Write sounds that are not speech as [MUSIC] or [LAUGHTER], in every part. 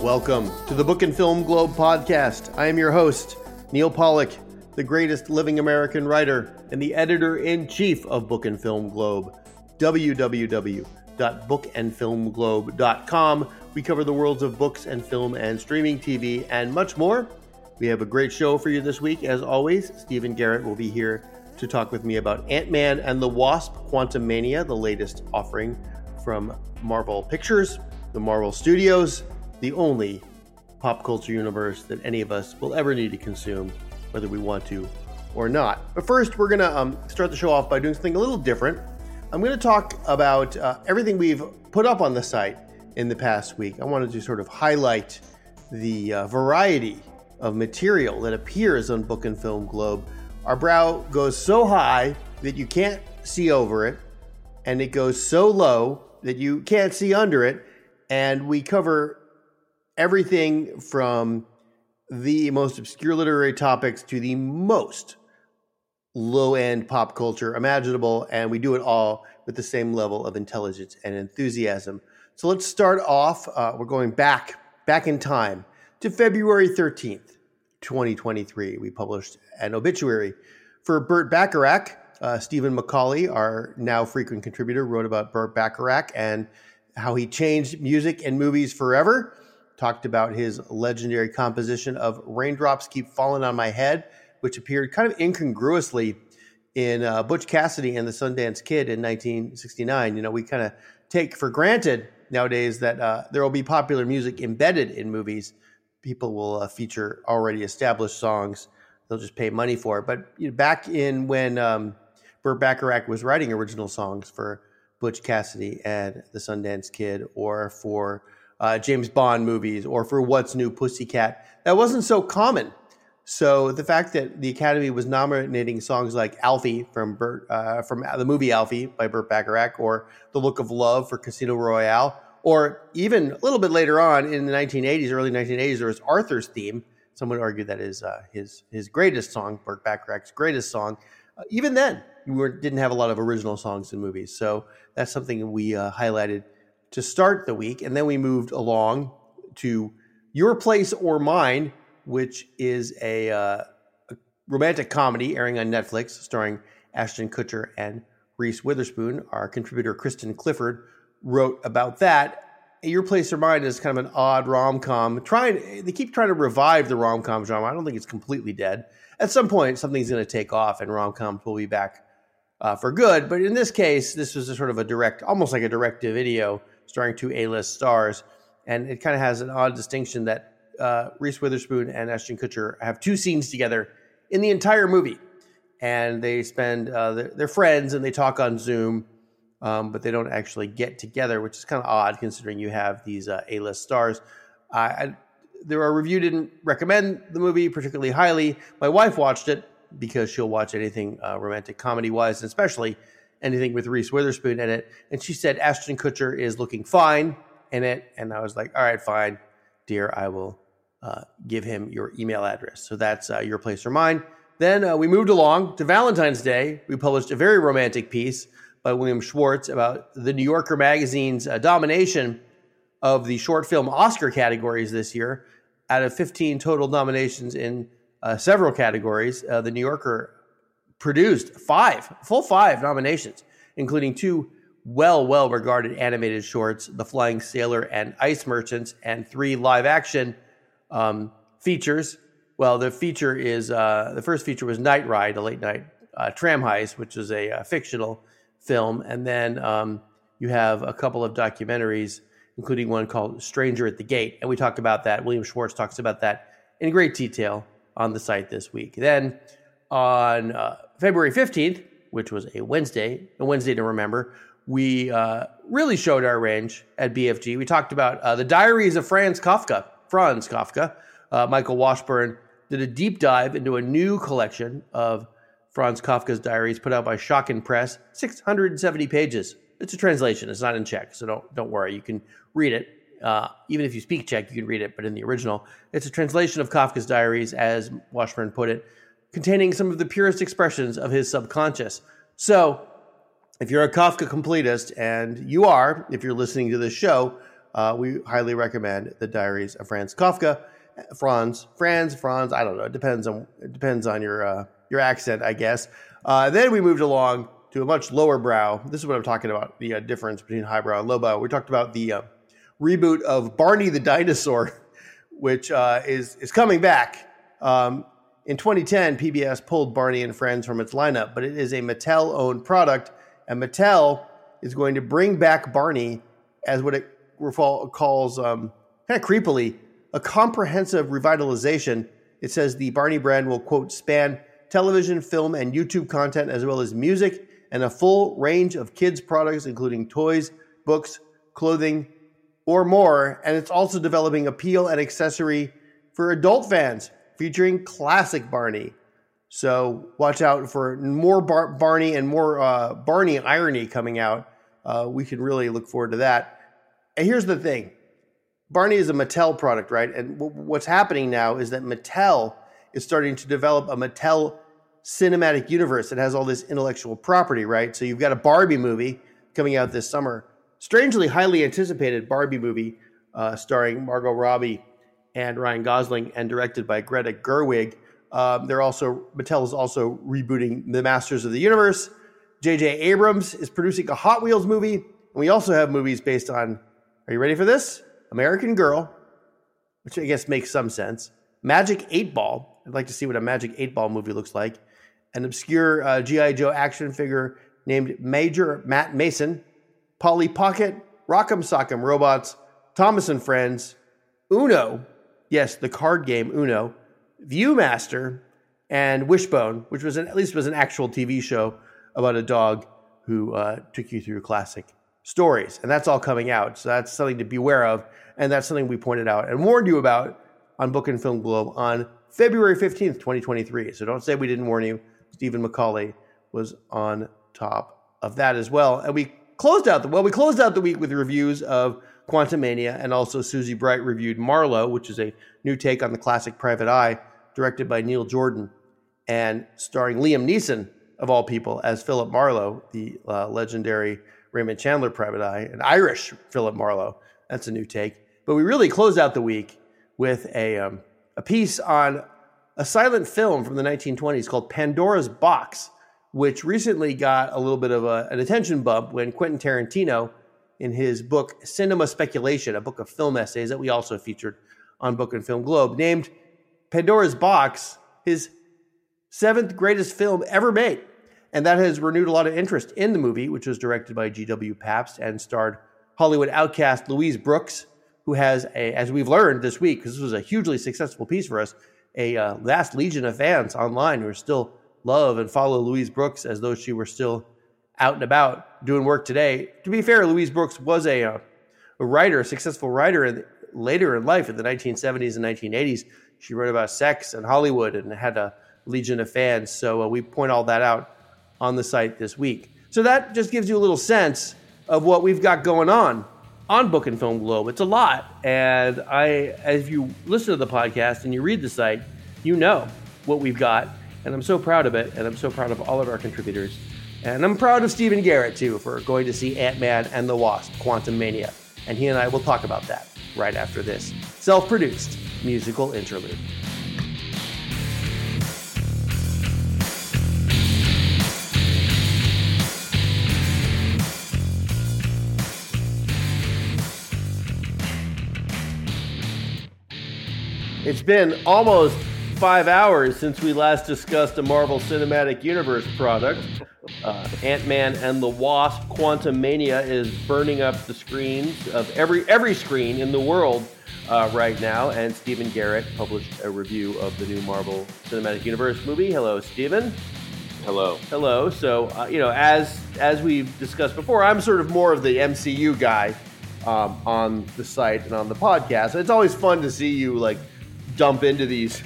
Welcome to the Book and Film Globe podcast. I am your host, Neal Pollack, the greatest living American writer and the editor in chief of Book and Film Globe. www.bookandfilmglobe.com. We cover the worlds of books and film and streaming TV and much more. We have a great show for you this week. As always, Stephen Garrett will be here to talk with me about Ant Man and the Wasp Quantumania, the latest offering from Marvel Pictures, the Marvel Studios, the only pop culture universe that any of us will ever need to consume, whether we want to or not. But first, we're going to um, start the show off by doing something a little different. I'm going to talk about uh, everything we've put up on the site in the past week. I wanted to sort of highlight the uh, variety of material that appears on Book and Film Globe. Our brow goes so high that you can't see over it, and it goes so low that you can't see under it. And we cover everything from the most obscure literary topics to the most low end pop culture imaginable. And we do it all with the same level of intelligence and enthusiasm. So let's start off. Uh, we're going back, back in time to February 13th, 2023. We published an obituary for Burt Bacharach. Uh, Stephen Macaulay, our now frequent contributor, wrote about Burt Bacharach and how he changed music and movies forever. Talked about his legendary composition of Raindrops Keep Falling on My Head, which appeared kind of incongruously in uh, Butch Cassidy and the Sundance Kid in 1969. You know, we kind of take for granted nowadays that uh, there will be popular music embedded in movies. People will uh, feature already established songs. They'll just pay money for it. But you know, back in when um, Burt Bacharach was writing original songs for Butch Cassidy and the Sundance Kid, or for uh, James Bond movies, or for What's New Pussycat. That wasn't so common. So the fact that the Academy was nominating songs like Alfie from Burt, uh, from the movie Alfie by Burt Bacharach, or The Look of Love for Casino Royale, or even a little bit later on in the 1980s, early 1980s, there was Arthur's theme. Some would argue that is uh, his his greatest song, Burt Bacharach's greatest song. Uh, even then, we were, didn't have a lot of original songs in movies. So that's something we uh, highlighted to start the week. And then we moved along to Your Place or Mine, which is a, uh, a romantic comedy airing on Netflix starring Ashton Kutcher and Reese Witherspoon. Our contributor, Kristen Clifford, wrote about that. Your Place or Mine is kind of an odd rom com. Trying, they keep trying to revive the rom com genre. I don't think it's completely dead. At some point, something's going to take off, and rom coms will be back uh, for good. But in this case, this was a sort of a direct, almost like a direct to video, starring two A list stars. And it kind of has an odd distinction that uh, Reese Witherspoon and Ashton Kutcher have two scenes together in the entire movie. And they spend, uh, they're, they're, friends and they talk on Zoom, um, but they don't actually get together, which is kind of odd considering you have these uh, A list stars. I, there are review didn't recommend the movie particularly highly. My wife watched it because she'll watch anything uh, romantic comedy wise, especially anything with Reese Witherspoon in it. And she said Ashton Kutcher is looking fine in it, and I was like, all right, fine, dear, I will uh, give him your email address. So that's uh, your place or mine. Then uh, we moved along to Valentine's Day. We published a very romantic piece by William Schwartz about the New Yorker magazine's uh, domination of the short film Oscar categories this year. Out of 15 total nominations in uh, several categories. Uh, the New Yorker produced five, full five nominations, including two well, well regarded animated shorts, The Flying Sailor and Ice Merchants, and three live action um, features. Well, the feature is uh, the first feature was Night Ride, a late night uh, tram heist, which is a, a fictional film. And then um, you have a couple of documentaries, including one called Stranger at the Gate. And we talked about that. William Schwartz talks about that in great detail on the site this week. Then on uh, February 15th, which was a Wednesday, a Wednesday to remember, we uh, really showed our range at BFG. We talked about uh, the diaries of Franz Kafka. Franz Kafka. Uh, Michael Washburn did a deep dive into a new collection of Franz Kafka's diaries put out by Schocken Press, 670 pages. It's a translation. It's not in Czech, so don't don't worry. You can read it. Uh, even if you speak Czech, you can read it, but in the original, it's a translation of Kafka's diaries, as Washburn put it, containing some of the purest expressions of his subconscious. So, if you're a Kafka completist, and you are, if you're listening to this show, uh, we highly recommend the Diaries of Franz Kafka. Franz, Franz, Franz. I don't know. It depends on it depends on your uh, your accent, I guess. Uh, then we moved along to a much lower brow. This is what I'm talking about: the uh, difference between highbrow and lowbrow. We talked about the uh, reboot of Barney the Dinosaur, [LAUGHS] which uh, is is coming back. Um, in 2010, PBS pulled Barney and Friends from its lineup, but it is a Mattel owned product, and Mattel is going to bring back Barney as what it calls um, kind of creepily a comprehensive revitalization. It says the Barney brand will, quote, span television, film, and YouTube content, as well as music and a full range of kids' products, including toys, books, clothing, or more. And it's also developing appeal and accessory for adult fans, featuring classic Barney. So watch out for more Bar- Barney and more uh, Barney irony coming out. Uh, we can really look forward to that. And here's the thing Barney is a Mattel product, right? And w- what's happening now is that Mattel is starting to develop a Mattel cinematic universe that has all this intellectual property, right? So you've got a Barbie movie coming out this summer, strangely highly anticipated Barbie movie uh, starring Margot Robbie and Ryan Gosling and directed by Greta Gerwig. Um, they're also Mattel is also rebooting the Masters of the Universe. J.J. Abrams is producing a Hot Wheels movie, and we also have movies based on. Are you ready for this? American Girl, which I guess makes some sense. Magic Eight Ball. I'd like to see what a Magic Eight Ball movie looks like. An obscure uh, GI Joe action figure named Major Matt Mason. Polly Pocket, Rock'em Sock'em Robots, Thomas and Friends, Uno. Yes, the card game Uno. Viewmaster and Wishbone, which was an, at least was an actual TV show about a dog who uh, took you through classic stories. And that's all coming out. So that's something to beware of. And that's something we pointed out and warned you about on Book and Film Globe on February 15th, 2023. So don't say we didn't warn you. Stephen McCauley was on top of that as well. And we closed out the well, we closed out the week with reviews of Quantumania and also Susie Bright reviewed Marlowe, which is a new take on the classic Private Eye, directed by Neil Jordan and starring Liam Neeson of all people as Philip Marlowe, the uh, legendary Raymond Chandler Private Eye, an Irish Philip Marlowe. That's a new take. But we really closed out the week with a, um, a piece on a silent film from the 1920s called Pandora's Box, which recently got a little bit of a, an attention bump when Quentin Tarantino, in his book Cinema Speculation, a book of film essays that we also featured on Book and Film Globe, named Pandora's Box his seventh greatest film ever made. And that has renewed a lot of interest in the movie, which was directed by G.W. Pabst and starred Hollywood outcast Louise Brooks, who has a, as we've learned this week, because this was a hugely successful piece for us, a uh, vast legion of fans online who still love and follow Louise Brooks as though she were still out and about doing work today. To be fair, Louise Brooks was a, uh, a writer, a successful writer in, later in life in the 1970s and 1980s. She wrote about sex and Hollywood and had a legion of fans. So uh, we point all that out on the site this week. So that just gives you a little sense of what we've got going on on Book and Film Globe. It's a lot. And I, as you listen to the podcast and you read the site, you know what we've got. And I'm so proud of it. And I'm so proud of all of our contributors. And I'm proud of Stephen Garrett, too, for going to see Ant Man and the Wasp, Quantumania. And he and I will talk about that right after this self produced musical interlude. It's been almost five hours since we last discussed a Marvel Cinematic Universe product. Uh, Ant Man and the Wasp: Quantumania is burning up the screens of every every screen in the world uh, right now. And Stephen Garrett published a review of the new Marvel Cinematic Universe movie. Hello, Stephen. Hello. Hello. So uh, you know, as as we've discussed before, I'm sort of more of the MCU guy um, on the site and on the podcast. It's always fun to see you like dump into these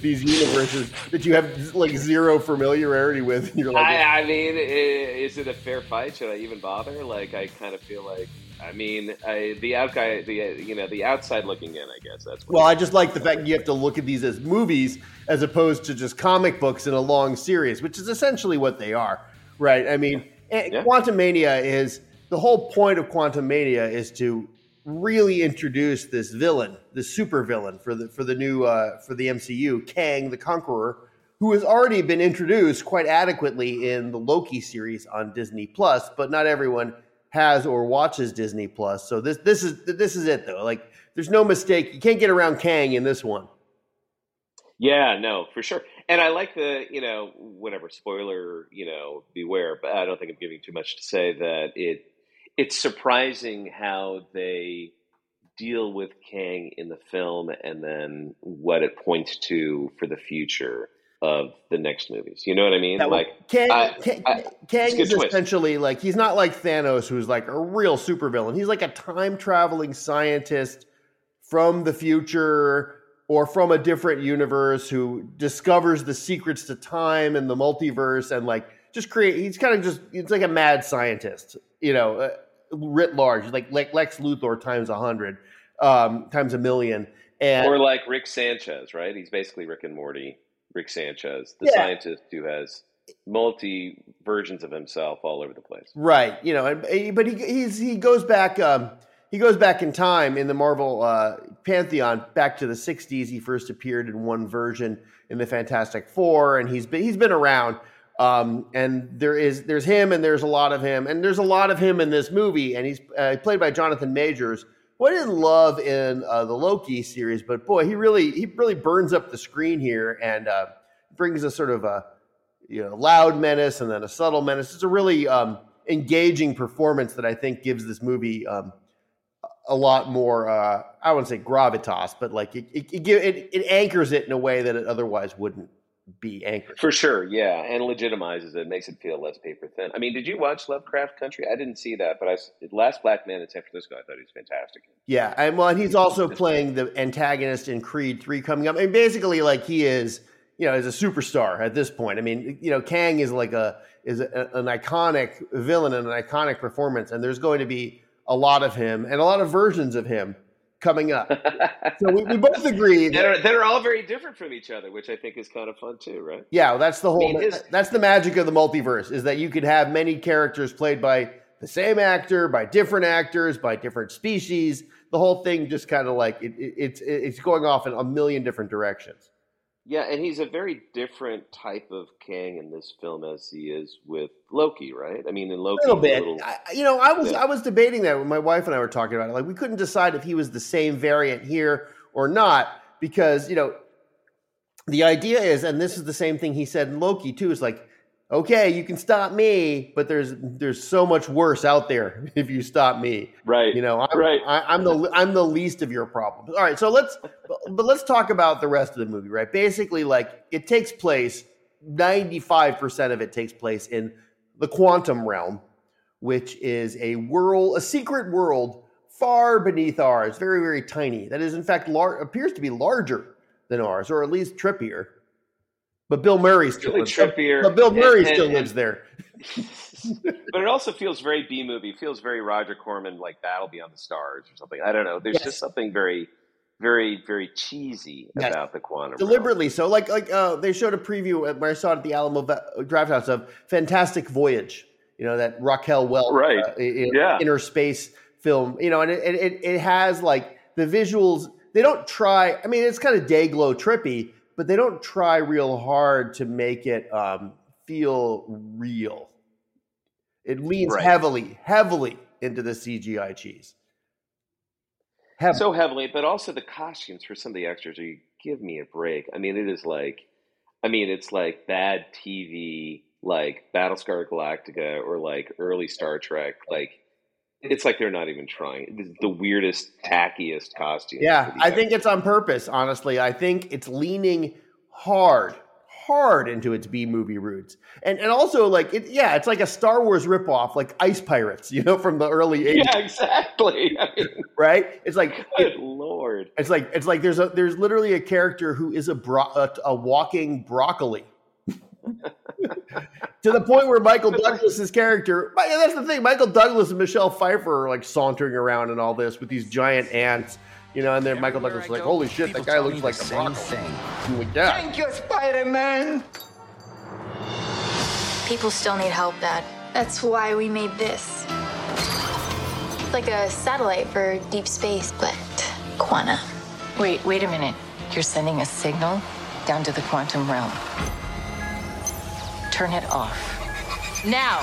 these universes that you have like zero familiarity with. You're like, I, I mean, is it a fair fight? Should I even bother? Like, I kind of feel like, I mean, I, the out guy, the you know, the outside looking in. I guess that's. well, I just like the fact you have to look at these as movies as opposed to just comic books in a long series, which is essentially what they are, right? I mean, yeah. Yeah. Quantumania is the whole point of Quantumania is to really introduced this villain, this super villain for the for the new uh, for the MCU, Kang the Conqueror, who has already been introduced quite adequately in the Loki series on Disney Plus, but not everyone has or watches Disney Plus. So this this is this is it though. Like there's no mistake. You can't get around Kang in this one. Yeah, no, for sure. And I like the, you know, whatever spoiler, you know, beware, but I don't think I'm giving too much to say that it it's surprising how they deal with Kang in the film and then what it points to for the future of the next movies. You know what I mean? Well, like Kang, I- Kang, I- Kang it's a good is twist. essentially like he's not like Thanos, who's like a real supervillain. He's like a time traveling scientist from the future or from a different universe who discovers the secrets to time and the multiverse and like just create. He's kind of just it's like a mad scientist, you know, uh, writ large, like like Lex Luthor times a hundred, um, times a million. And or like Rick Sanchez, right? He's basically Rick and Morty. Rick Sanchez, the Yeah. scientist who has multi versions of himself all over the place. Right, you know, and, eh, but he he's he goes back um he goes back in time in the Marvel uh, pantheon back to the '60s. He first appeared in one version in the Fantastic Four, and he's been he's been around. Um, and there is there's him, and there's a lot of him, and there's a lot of him in this movie, and he's uh, played by Jonathan Majors. Who I didn't love in uh, the Loki series, but boy, he really he really burns up the screen here and uh, brings a sort of a you know loud menace and then a subtle menace. It's a really um, engaging performance that I think gives this movie um, a lot more. Uh, I wouldn't say gravitas, but like it it, it, it it anchors it in a way that it otherwise wouldn't be anchored. For sure, yeah, and legitimizes it, makes it feel less paper thin. I mean, did you watch Lovecraft Country? I didn't see that, but I Last Black Man in San Francisco. I thought he was fantastic. Yeah, and well, and he's also playing the antagonist in Creed Three coming up, I and basically, like he is, you know, is a superstar at this point. I mean, you know, Kang is like a is a, an iconic villain and an iconic performance, and there's going to be a lot of him and a lot of versions of him coming up. [LAUGHS] So we, we both agree that, that are all very different from each other, which I think is kind of fun too, right? yeah, well, that's the whole. mean, his- that's the magic of the multiverse is that you could have many characters played by the same actor, by different actors, by different species. The whole thing just kind of like it, it, it's it's going off in a million different directions. Yeah, and he's a very different type of Kang in this film as he is with Loki, right? I mean, in Loki, A little bit. little- I, you know, I was Yeah. I was debating that when my wife and I were talking about it. Like we couldn't decide if he was the same variant here or not because you know the idea is, and this is the same thing he said in Loki too. Is like, okay, you can stop me, but there's there's so much worse out there [LAUGHS] if you stop me. right? You know, I'm, Right. I, I'm the I'm the least of your problems. All right, so let's [LAUGHS] but, let's talk about the rest of the movie, right? Basically, like it takes place. Ninety five percent of it takes place in the quantum realm, which is a world, a secret world far beneath ours, very very tiny. That is, in fact, lar- appears to be larger than ours, or at least trippier. But Bill Murray still Really lives. trippier. But Bill Murray and- still and- lives there. [LAUGHS] but it also feels very B movie. It feels very Roger Corman, like Battle Beyond the Stars or something. I don't know. There's Yes. just something very, very, very cheesy Yes. about the quantum. realm. deliberately so like like uh, they showed a preview at, where i saw it at the alamo drafthouse of fantastic voyage you know that raquel welch Right. uh, i- i- Yeah. inner space film you know and it, it, it has like the visuals they don't try i mean it's kind of day glow trippy but they don't try real hard to make it um, feel real it leans Right. heavily heavily into the cgi cheese Heavily. so heavily, but also the costumes for some of the extras. Are you give me a break? I mean, it is like, I mean, it's like bad TV, like Battlestar Galactica or like early Star Trek. Like, it's like they're not even trying. The weirdest, tackiest costumes. Yeah, I think it's on purpose, honestly. I think it's leaning hard, hard into its B movie roots. And and also like it yeah, it's like a Star Wars ripoff, like Ice Pirates, [LAUGHS] you know, from the early 80s, Yeah, exactly. [LAUGHS] I mean, right? It's like good lord. it's like it's like there's a there's literally a character who is a bro- a, a walking broccoli. To the point where Michael Douglas's character, yeah, that's the thing. Michael Douglas and Michelle Pfeiffer are like sauntering around and all this with these giant ants, you know. And then Michael Douglas is like, "Holy shit, that guy looks like a broccoli." thing. Like, yeah, Thank you, Spider-Man. People still need help, Dad. That's why we made this. like a satellite for deep space, but quanta. Wait, wait a minute. You're sending a signal down to the quantum realm. Turn it off. Now!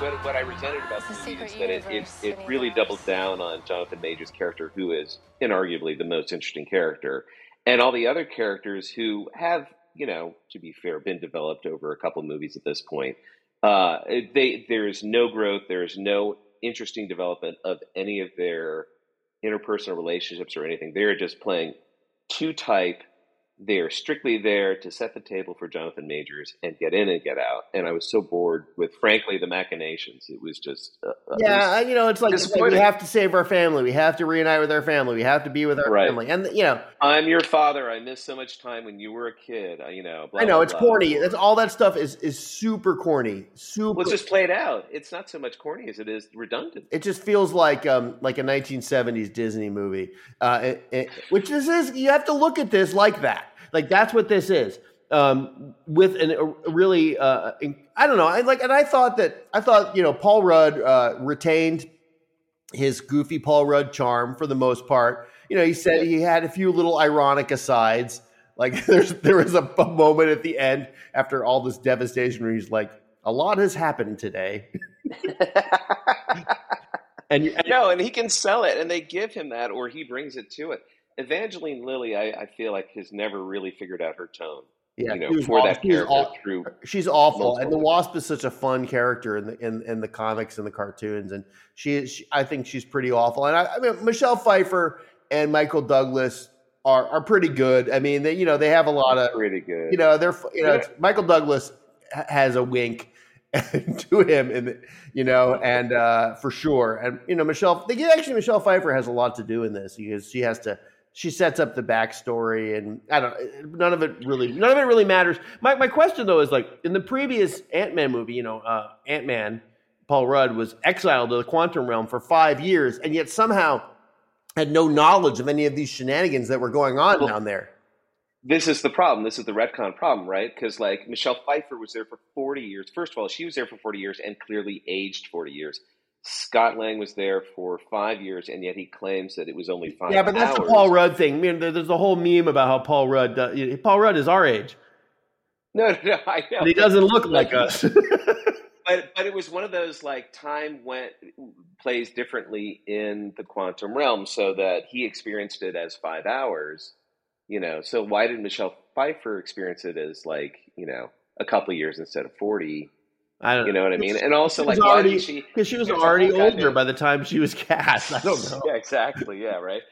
What, what I resented about the movie is that it, it, it really there. doubled down on Jonathan Major's character, who is inarguably the most interesting character, and all the other characters who have you know to be fair been developed over a couple movies at this point. Uh, they there is no growth, there is no interesting development of any of their interpersonal relationships or anything. They're just playing two type. They are strictly there to set the table for Jonathan Majors and get in and get out. And I was so bored with, frankly, the machinations. It was just uh, uh, it was- Yeah, you know, it's like, it's like we have to save our family. We have to reunite with our family. We have to be with our Right. family. And you know, I'm your father. I missed so much time when you were a kid. I, you know, blah, I know blah, it's blah. corny. That's all that stuff is is super corny. Super. Let's just play it out. It's not so much corny as it is redundant. it just feels like um like a 1970s Disney movie. Uh, it, it- which this is. You have to look at this like that. Like that's what this is. Um, with an, a really, uh, I don't know. I like, and I thought that I thought you know Paul Rudd uh, retained his goofy Paul Rudd charm for the most part. You know, he said he had a few little ironic asides. Like [LAUGHS] there's there was a, a moment at the end after all this devastation where he's like, "A lot has happened today," [LAUGHS] and, you- and no, and he can sell it, and they give him that, or he brings it to it. Evangeline Lilly, I, I feel like, has never really figured out her tone. yeah, you know, for that character aw- through She's awful, and the. Wasp is such a fun character in the in, in the comics and the cartoons, and she, is- I think she's pretty awful. And I, I mean, Michelle Pfeiffer and Michael Douglas are are pretty good. I mean, they you know they have a lot of pretty good. you know they're you know Yeah. it's, Michael Douglas has a wink [LAUGHS] to him, and you know, and uh, for sure, and you know, Michelle. They actually Michelle Pfeiffer has a lot to do in this because she has to. She sets up the backstory, and I don't. None of it really. None of it really matters. My my question though is like in the previous Ant Man movie, you know, uh, Ant Man, Paul Rudd was exiled to the quantum realm for five years, and yet somehow had no knowledge of any of these shenanigans that were going on Well, down there. this is the problem. This is the retcon problem, right? Because like Michelle Pfeiffer was there for 40 years. First of all, she was there for 40 years and clearly aged 40 years. Scott Lang was there for five years, and yet he claims that it was only five. Yeah, but that's hours. the Paul Rudd thing. I mean, there's a whole meme about how Paul Rudd. Uh, Does, Paul Rudd is our age, No, [LAUGHS] no, no, I know. but he doesn't look like us. [LAUGHS] but but it was one of those like time went plays differently in the quantum realm, so that he experienced it as five hours. You know, so why did Michelle Pfeiffer experience it as like you know a couple years instead of forty? I don't You know what I mean? And also, like, why already did she? because she was already older by the time she was [LAUGHS] cast. I don't [LAUGHS] know. Yeah, exactly. Yeah, right.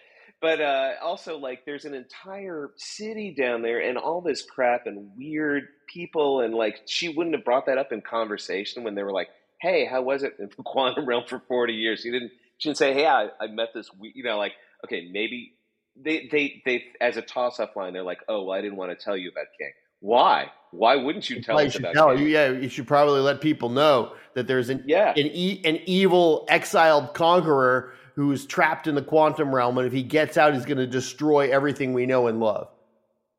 But uh, also, like, there's an entire city down there, and all this crap and weird people, and like, she wouldn't have brought that up in conversation when they were like, "Hey, how was it in the [LAUGHS] quantum realm for 40 years?" She didn't. She didn't say, "Hey, I, I met this." we-" You know, like, okay, maybe they they they as a toss-up line, they're like, "Oh, well, I didn't want to tell you about King." Why? Why wouldn't you tell us about tell you. Yeah, you should probably let people know that there's an Yeah. an, e- an evil exiled conqueror who's trapped in the quantum realm, and if he gets out, he's going to destroy everything we know and love.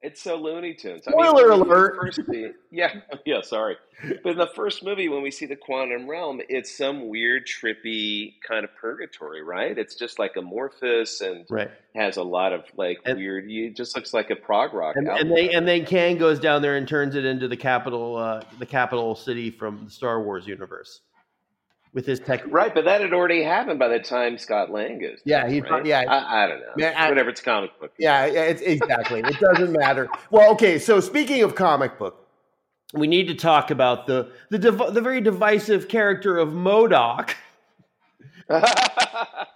It's so Looney Tunes. Spoiler in the alert. First, [LAUGHS] yeah, [LAUGHS] yeah. Sorry, but in the first movie, when we see the quantum realm, it's some weird, trippy kind of purgatory, right? It's just like amorphous and Right. has a lot of like And- weird. It just looks like a prog rock And, album. and they and then Kang goes down there and turns it into the capital, uh, the capital city from the Star Wars universe, with his tech. right, but that had already happened by the time Scott Lang is. Yeah, he- right? yeah. I, I don't know. Man, I- Whatever, it's comic book. Yeah, yeah, it's exactly. It doesn't matter. Well, okay. So speaking of comic book, we need to talk about the the div- the very divisive character of MODOK, [LAUGHS]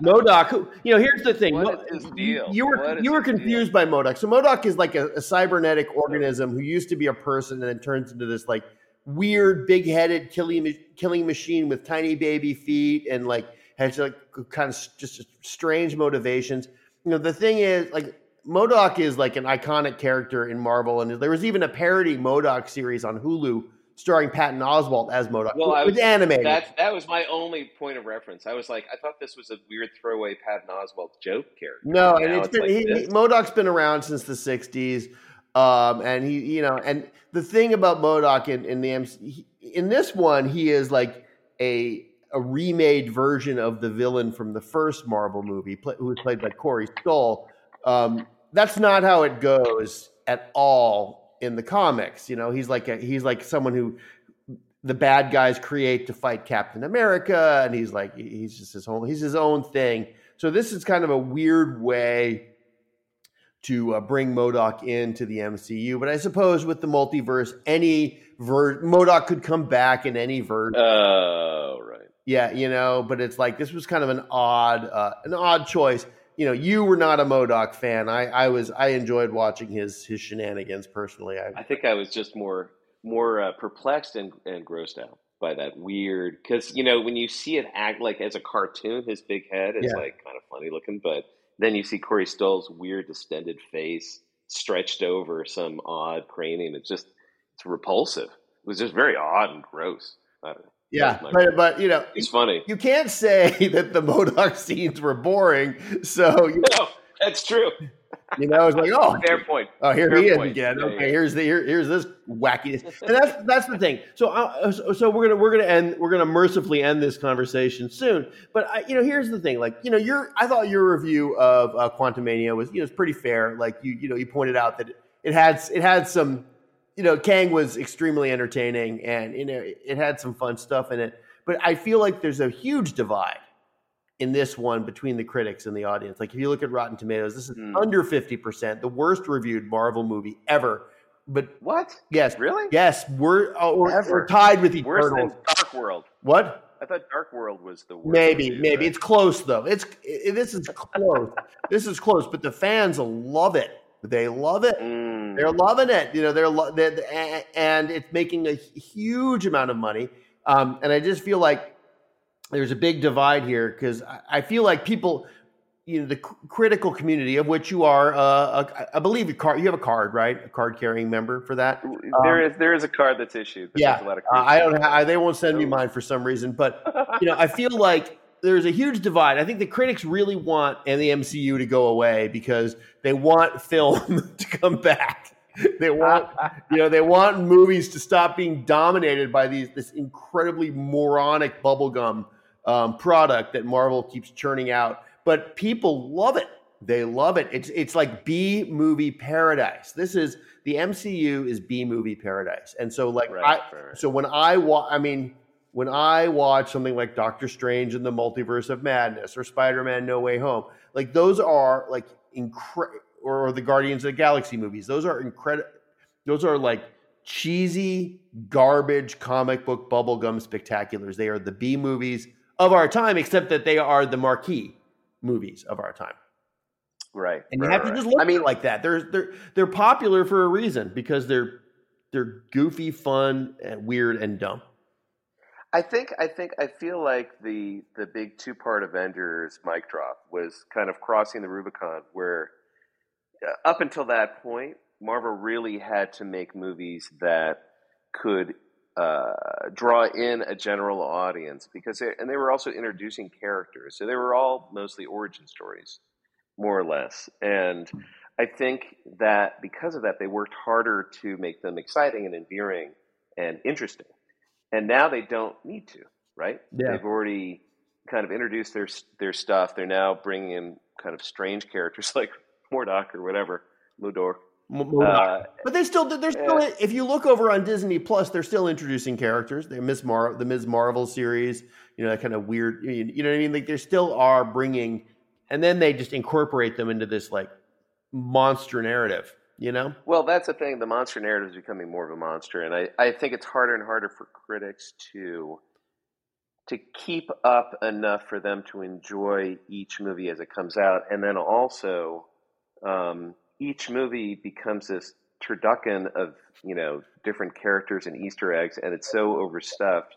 MODOK, who you know, here's the thing. What is his deal? You were you were his deal? confused by MODOK. So MODOK is like a, a cybernetic organism who used to be a person and then turns into this like weird, big-headed killing killing machine with tiny baby feet and like has like kind of just strange motivations. You know, the thing is like. MODOK is like an iconic character in Marvel, and there was even a parody MODOK series on Hulu starring Patton Oswalt as MODOK. Well, I it was was- animated. That that was my only point of reference. I was like, I thought this was a weird throwaway Patton Oswalt joke character. No, and, and it's, it's been, like he, MODOK's been around since the '60s, um, and he, you know, and the thing about MODOK in, in the MC, in this one, he is like a a remade version of the villain from the first Marvel movie, pla who was played by Corey Stoll. Um, that's not how it goes at all in the comics. You know, he's like a, he's like someone who the bad guys create to fight Captain America, and he's like he's just his own he's his own thing. So this is kind of a weird way to uh, bring MODOK into the MCU, but I suppose with the multiverse, any ver- MODOK could come back in any version. Oh, right. Yeah, you know, but it's like this was kind of an odd, uh, an odd choice. You know, you were not a MODOK fan. I, I was. I enjoyed watching his his shenanigans personally. I, I think I was just more more uh, perplexed and, and grossed out by that weird because you know when you see it act like as a cartoon, his big head is Yeah. like kind of funny looking, but then you see Corey Stoll's weird distended face stretched over some odd cranium. It's just it's repulsive. It was just very odd and gross. Know. yeah, but but you know, It's funny. you can't say [LAUGHS] that the MODOK scenes were boring. So you, No, that's true. You know, it's like, oh, Fair point. Oh, here Fair he is point. again. Yeah, okay, yeah. here's the here, here's this wackiness, and that's that's the thing. So, uh, so so we're gonna we're gonna end we're gonna mercifully end this conversation soon. But I, you know, here's the thing. Like, you know, your I thought your review of uh, Quantumania was you know it's pretty fair. Like you you know you pointed out that it had it had some you know Kang was extremely entertaining and you know it had some fun stuff in it. But I feel like there's a huge divide in this one between the critics and the audience. Like if you look at Rotten Tomatoes, this is Hmm. under 50%, the worst reviewed Marvel movie ever. But What? yes, Really? yes, we're uh, we're, we're tied with Worse Eternals. than Dark World. What? I thought Dark World was the worst. Maybe, review, maybe right? it's close though. It's it, this is close. [LAUGHS] this is close, but the fans love it. They love it. Mm. They're loving it. You know, they're, lo- they're and it's making a huge amount of money. Um, and I just feel like there's a big divide here because I, I feel like people, you know, the c- critical community of which you are, uh, a, I believe a card. You have a card, right? A card carrying member for that. there is there is a card that's issued. Um, Yeah, a lot of I don't. criticism. Ha- they won't send me mine for some reason, but [LAUGHS] you know, I feel like there's a huge divide. I think the critics really want and the MCU to go away because they want [LAUGHS] film to come back. They want, you know, they want movies to stop being dominated by these this incredibly moronic bubblegum um, product that Marvel keeps churning out. But people love it. They love it. It's it's like B movie paradise. This is the MCU is B movie paradise. And so like Right, I right, so when I watch, I mean, when I watch something like Doctor Strange and the Multiverse of Madness or Spider Man No Way Home, like those are like incredible, or the Guardians of the Galaxy movies. Those are incredible. Those are like cheesy garbage comic book bubblegum spectaculars. They are the B movies of our time, except that they are the marquee movies of our time. right. And you right, have to right. just look I at mean, like that. They're they're they're popular for a reason because they're they're goofy, fun, and weird and dumb. I think I think I feel like the the big two part Avengers mic drop was kind of crossing the Rubicon, where uh, up until that point, Marvel really had to make movies that could uh, draw in a general audience because they, and they were also introducing characters, so they were all mostly origin stories, more or less, and. I think that because of that, they worked harder to make them exciting and endearing and interesting and now they don't need to, right? Yeah. They've already kind of introduced their their stuff. They're now bringing in kind of strange characters [LAUGHS] like Mordock or whatever, Mudor. M- M- Uh, but they still they're still yeah. if you look over on Disney Plus, they're still introducing characters. They Miss Mar the Ms. Marvel series, you know, that kind of weird. You you know what I mean? Like they still are bringing, and then they just incorporate them into this like monster narrative. You know? well, that's the thing. The monster narrative is becoming more of a monster, and I, I think it's harder and harder for critics to to keep up enough for them to enjoy each movie as it comes out, and then also um, each movie becomes this turducken of you know different characters and Easter eggs, and it's so overstuffed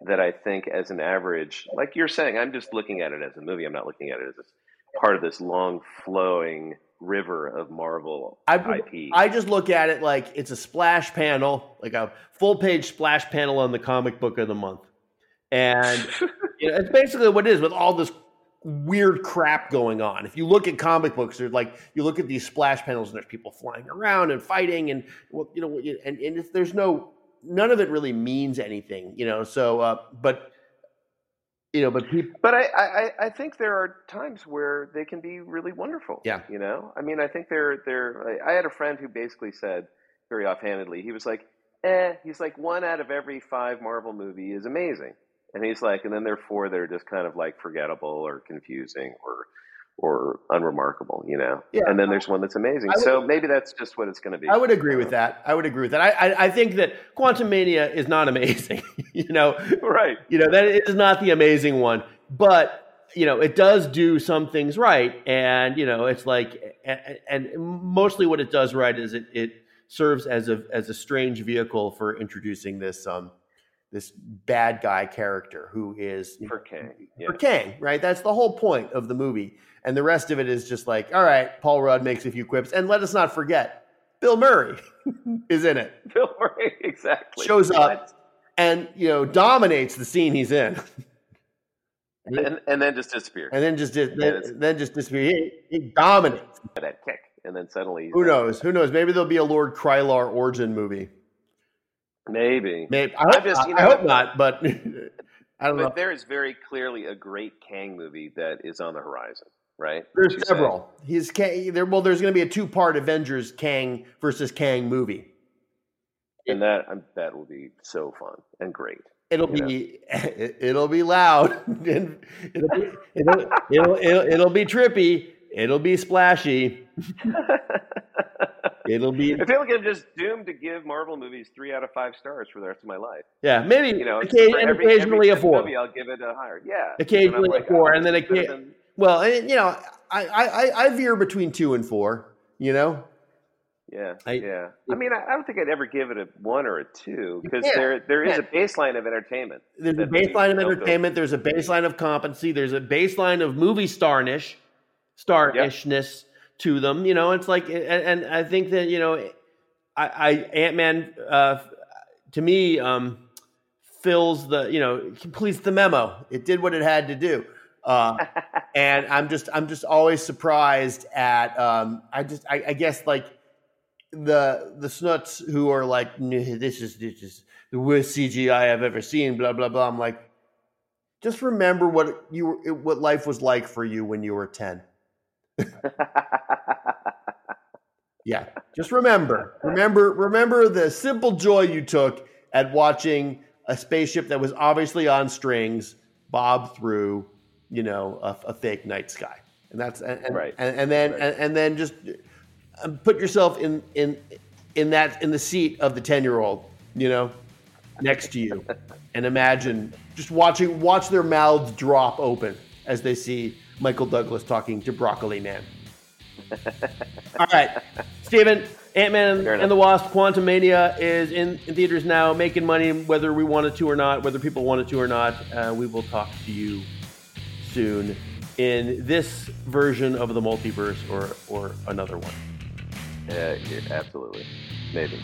that I think, as an average, like you're saying, I'm just looking at it as a movie. I'm not looking at it as a part of this long flowing river of Marvel I, IP. I just look at it like it's a splash panel, like a full page splash panel on the comic book of the month. And [LAUGHS] you know, it's basically what it is with all this weird crap going on. If you look at comic books, there's like you look at these splash panels and there's people flying around and fighting and well, you know, and, and if there's no none of it really means anything, you know. So, uh, but you know, but people. But I, I, I think there are times where they can be really wonderful. Yeah. You know, I mean, I think they're they're. I had a friend who basically said very offhandedly, he was like, "Eh," he's like, one out of every five Marvel movie is amazing, and he's like, and then there are four that are just kind of like forgettable or confusing or or unremarkable, you know. Yeah. And then there's one that's amazing. Would- so maybe that's just what it's going to be. I would agree with that. I would agree with that. I, I, I think that Quantumania is not amazing. [LAUGHS] you know, right. you know that is not the amazing one, but you know it does do some things right, and you know it's like, and, and mostly what it does right is it it serves as a as a strange vehicle for introducing this um this bad guy character who is For Kang. Yeah. for Kang, right? That's the whole point of the movie. And the rest of it is just like, all right, Paul Rudd makes a few quips. And let us not forget, Bill Murray [LAUGHS] is in it, [LAUGHS] Bill Murray, exactly. shows up and, you know, dominates the scene he's in. and, and then just disappears. And then just then, it's- then just disappears. He, he dominates. that kick, and then suddenly Who knows? Who knows? Maybe there'll be a Lord Krylar origin movie. Maybe. Maybe I hope, just, not, you I hope not, but [LAUGHS] I don't know. There is very clearly a great Kang movie that is on the horizon, right? There's say? several. He's Kang, there. Well, there's going to be a two-part Avengers Kang versus Kang movie. and that um, that will be so fun and great. It'll You know? be [LAUGHS] it'll be loud [LAUGHS] and it'll be it'll, it'll, it'll, it'll be trippy. It'll be splashy. It'll be I feel like I'm just doomed to give Marvel movies three out of five stars for the rest of my life. yeah, maybe You know, occasion- for and every- occasionally every a four. Movie, I'll give it a higher. Yeah, Occasionally I'm a four, oh, and then oh, could've ca- Well, and, you know, I, I I veer between two and four. You know, Yeah, I- yeah. I mean, I, I don't think I'd ever give it a one or a two because there there is a baseline of entertainment. there's a baseline of entertainment. There's a baseline of competency. There's a baseline of movie starnish, starishness to them. You know, it's like, and, and I think that you know, I, I Ant Man, uh, to me, um, fills the you know completes the memo. It did what it had to do. Uh, [LAUGHS] and I'm just I'm just always surprised at um, I just I, I guess like the the snuts who are like this is this is the worst CGI I've ever seen blah blah blah I'm like just remember what you were what life was like for you when you were 10 [LAUGHS] yeah just remember remember remember the simple joy you took at watching a spaceship that was obviously on strings bob through you know a, a fake night sky and that's and, and, Right. and, and then Right. and, and then just um, put yourself in in in that in the seat of the 10 year old you know next to you [LAUGHS] and imagine just watching watch their mouths drop open as they see michael douglas talking to broccoli man. [LAUGHS] All right. Stephen ant-man and, the wasp quantumania is in, in theaters now making money whether we wanted to or not whether people wanted to or not. Uh, we will talk to you soon in this version of the multiverse or or another one. Yeah, yeah, absolutely, maybe.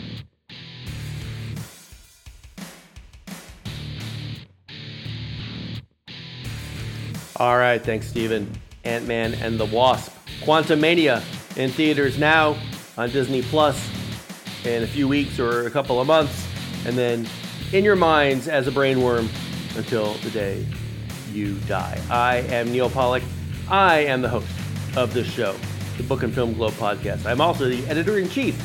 All right, thanks, Stephen. Ant Man and the Wasp. Quantumania in theaters now on Disney Plus in a few weeks or a couple of months, and then in your minds as a brainworm until the day you die. I am Neal Pollack. I am the host of this show, the Book and Film Globe podcast. I'm also the editor in chief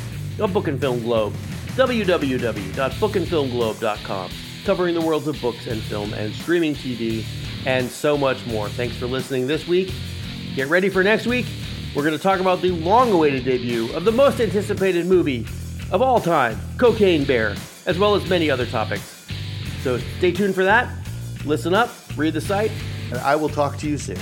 of Book and Film Globe, www.bookandfilmglobe.com, covering the worlds of books and film and streaming TV and so much more. Thanks for listening this week. Get ready for next week. We're going to talk about the long awaited debut of the most anticipated movie of all time, Cocaine Bear, as well as many other topics. So stay tuned for that. Listen up, Read the site, and I will talk to you soon.